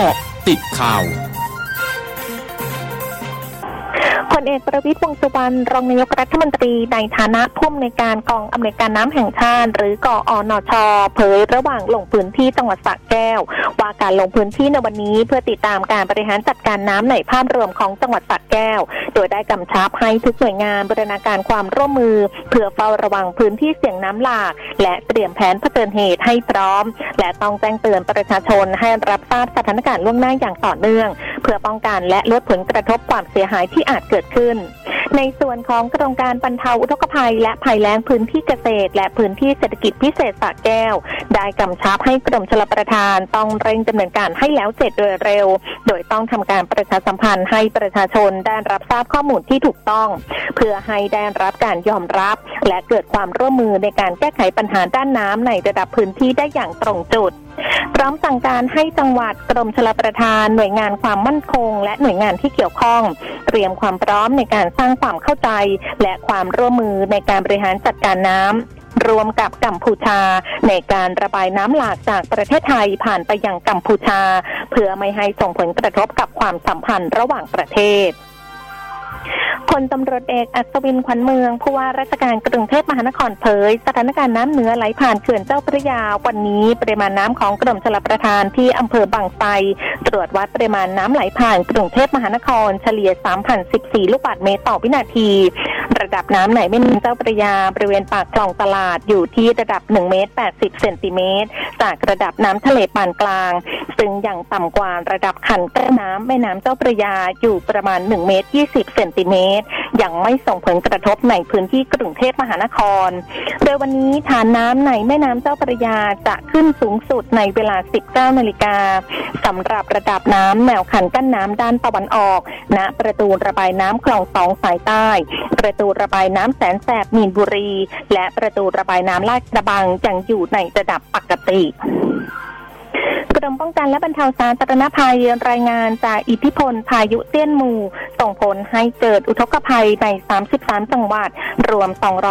เกาะติดข่าว เอกประวิตรวงสุวรรณรองนายกรัฐมนตรีในฐานะผู้อำนวยการกองอำนวยการน้ำแห่งชาติ หรือกออนชเผยระหว่างลงพื้นที่จังหวัดสระแก้ว ว่าการลงพื้นที่ในวันนี้เพื่อติดตามการบริหารจัดการน้ำในภาพรวมของจังหวัดสระแก้ว โดยได้กำชับให้ทุกหน่วยงานบรินาการความร่วมมือ เพื่อเฝ้าระวังพื้นที่เสี่ยงน้ำหลาก และเตรียมแผนเผชิญเหตุให้พร้อม และต้องแจ้งเตือนประชาชนให้รับทราบสถานการณ์ล่วงหน้าอย่างต่อเนื่องเพื่อป้องกันและลดผลกระทบความเสียหายที่อาจเกิดขึ้น ในส่วนของโครงการบรรเทาอุทกภัย และภัยแล้งพื้นที่เกษตร และพื้นที่เศรษฐกิจพิเศษสระแก้ว ได้กำชับให้กรมชลประทานต้องเร่งดำเนินการให้แล้วเสร็จโดยเร็ว โดยต้องทำการประชาสัมพันธ์ให้ประชาชนได้รับทราบข้อมูลที่ถูกต้อง เพื่อให้ได้รับการยอมรับ และเกิดความร่วมมือในการแก้ไขปัญหาด้านน้ำในระดับพื้นที่ได้อย่างตรงจุด พร้อมสั่งการให้จังหวัดกรมชลประทานหน่วยงานความมั่นคง และหน่วยงานที่เกี่ยวข้อง เตรียมความพร้อมในการสร้างความเข้าใจ และความร่วมมือในการบริหารจัดการน้ำรวมกับกัมพูชา ในการระบายน้ำหลากจากประเทศไทยผ่านไปยังกัมพูชา เพื่อไม่ให้ส่งผลกระทบกับความสัมพันธ์ระหว่างประเทศ พลตำรวจเอกอัศวินขวัญเมืองผู้ว่าราชการกรุงเทพมหานครเผย สถานการณ์น้ำเหนือไหลผ่านเขื่อนเจ้าพระยา วันนี้ปริมาณน้ำของกรมชลประทานที่อำเภอบางไทรตรวจวัดปริมาณน้ำไหลผ่านกรุงเทพมหานครเฉลี่ย 3,014 ลูกบาศก์เมตรต่อวินาที ระดับน้ำไหลแม่น้ำเจ้าพระยาบริเวณปากคลองตลาดอยู่ที่ระดับ1เมตร80เซนติเมตรจากระดับน้ำทะเลปานกลาง ซึ่งอย่างต่ำกว่าระดับขันกั้นน้ำแม่น้ำเจ้าพระยาอยู่ประมาณ1เมตร20เซนติเมตร ยังไม่ส่งผลกระทบในพื้นที่กรุงเทพมหานคร โดยวันนี้ฐานน้ำในแม่น้ำเจ้าพระยาจะขึ้นสูงสุดในเวลา 19 นาฬิกาสำหรับระดับน้ำแนวคันกั้นน้ำด้านตะวันออกณประตูระบายน้ำคลองสองสายใต้ ประตูระบายน้ำแสนแสบมีนบุรี และประตูระบายน้ำลาดกระบังยังอยู่ในระดับปกติ มป้องกันและบรรเทาสาธารณภัยรายงานจากอิทธิพลพายุเตี้ยนหมู่ ส่งผลให้เกิดอุทกภัยใน 33 จังหวัด รวม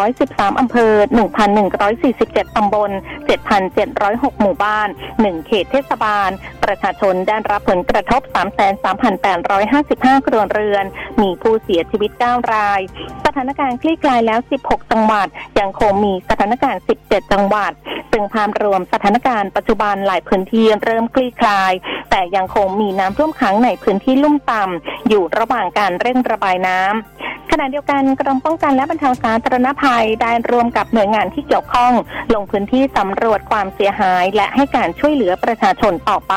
213 อำเภอ 1,147 ตำบล 7,706 หมู่บ้าน 1 เขตเทศบาล ประชาชนได้รับผลกระทบ 33,855 ครัวเรือน มีผู้เสียชีวิต 9 ราย สถานการณ์คลี่คลายแล้ว 16 จังหวัด ยังคงมีสถานการณ์ 17 จังหวัดซึ่งภาพรวมสถานการณ์ปัจจุบันหลายพื้นที่เริ่มคลี่คลาย แต่ยังคงมีน้ำท่วมขังในพื้นที่ลุ่มต่ำอยู่ระหว่างการเร่งระบายน้ำขณะเดียวกันกรมป้องกันและบรรเทาสาธารณภัยได้รวมกับหน่วยงานที่เกี่ยวข้อง ลงพื้นที่สำรวจความเสียหาย และให้การช่วยเหลือประชาชนต่อไป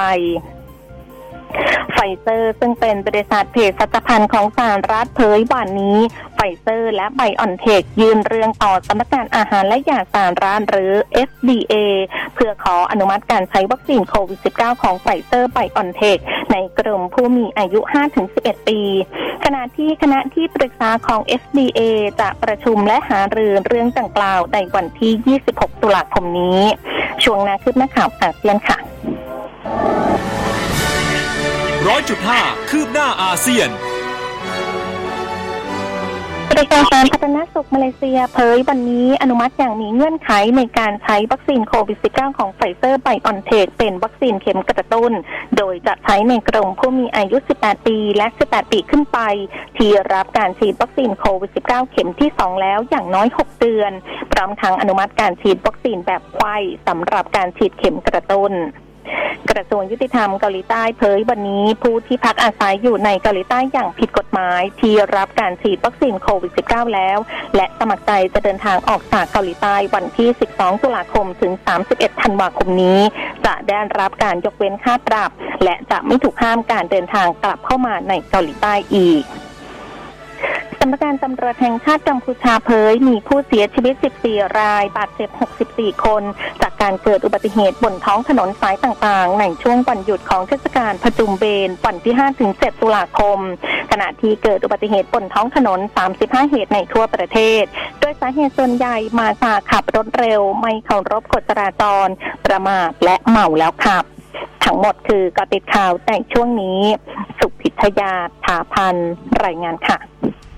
ไฟเซอร์ซึ่งเป็นบริษัทเภสัชพันธ์ของสหรัฐเผยวันนี้ ไฟเซอร์และไบออนเทคยื่นเรื่องต่อสำนักงานอาหารและยาสหรัฐหรือ FDA เพื่อขออนุมัติการใช้วัคซีนโควิด -19 ของไฟเซอร์ไบออนเทคในกลุ่มผู้มีอายุ 5-11 ปี ขณะที่คณะที่ปรึกษาของ FDA จะประชุมและหารือเรื่องดังกล่าวในวันที่ 26 ตุลาคมนี้ ช่วงหน้าคืบหน้าข่าวอาเซียนค่ะ ร้อยจุดห้าคืบหน้าอาเซียนกระทรวงสาธารณสุขมาเลเซียเผยวันนี้อนุมัติอย่างมีเงื่อนไขในการใช้วัคซีนโควิด -19 ของไฟเซอร์ไบออนเทคเป็นวัคซีนเข็มกระตุ้น โดยจะใช้ในกลุ่มผู้มีอายุ 18 ปีและ 18 ปีขึ้นไป ที่รับการฉีดวัคซีนโควิด -19 เข็มที่ 2 แล้วอย่างน้อย 6 เดือน พร้อมทั้งอนุมัติการฉีดวัคซีนแบบไขว้สำหรับการฉีดเข็มกระตุ้น กระทรวงยุติธรรมเกาหลีใต้เผยวันนี้ผู้ที่พักอาศัยอยู่ในเกาหลีใต้อย่างผิดกฎหมาย ที่รับการฉีดวัคซีนโควิด -19 แล้ว และสมัครใจจะเดินทางออกจากเกาหลีใต้วันที่ 12 ตุลาคมถึง 31 ธันวาคมนี้ จะได้รับการยกเว้นค่าปรับ และจะไม่ถูกห้ามการเดินทางกลับเข้ามาในเกาหลีใต้อีก สำนักงานตำรวจแห่งชาติกัมพูชาเผย มีผู้เสียชีวิต 14 ราย บาดเจ็บ 64 คน จากการเกิดอุบัติเหตุบนท้องถนนสายต่างๆ ในช่วงวันหยุดของเทศกาลพจุมเบนวันที่ 5-7 ตุลาคม ขณะที่เกิดอุบัติเหตุบนท้องถนน 35 เหตุในทั่วประเทศ โดยสาเหตุส่วนใหญ่มาจากขับรถเร็ว ไม่เคารพกฎจราจร ประมาทและเมาแล้วขับ ทั้งหมดคือกติดข่าวแต่ช่วงนี้ สุพิทยาถาพันรายงานค่ะ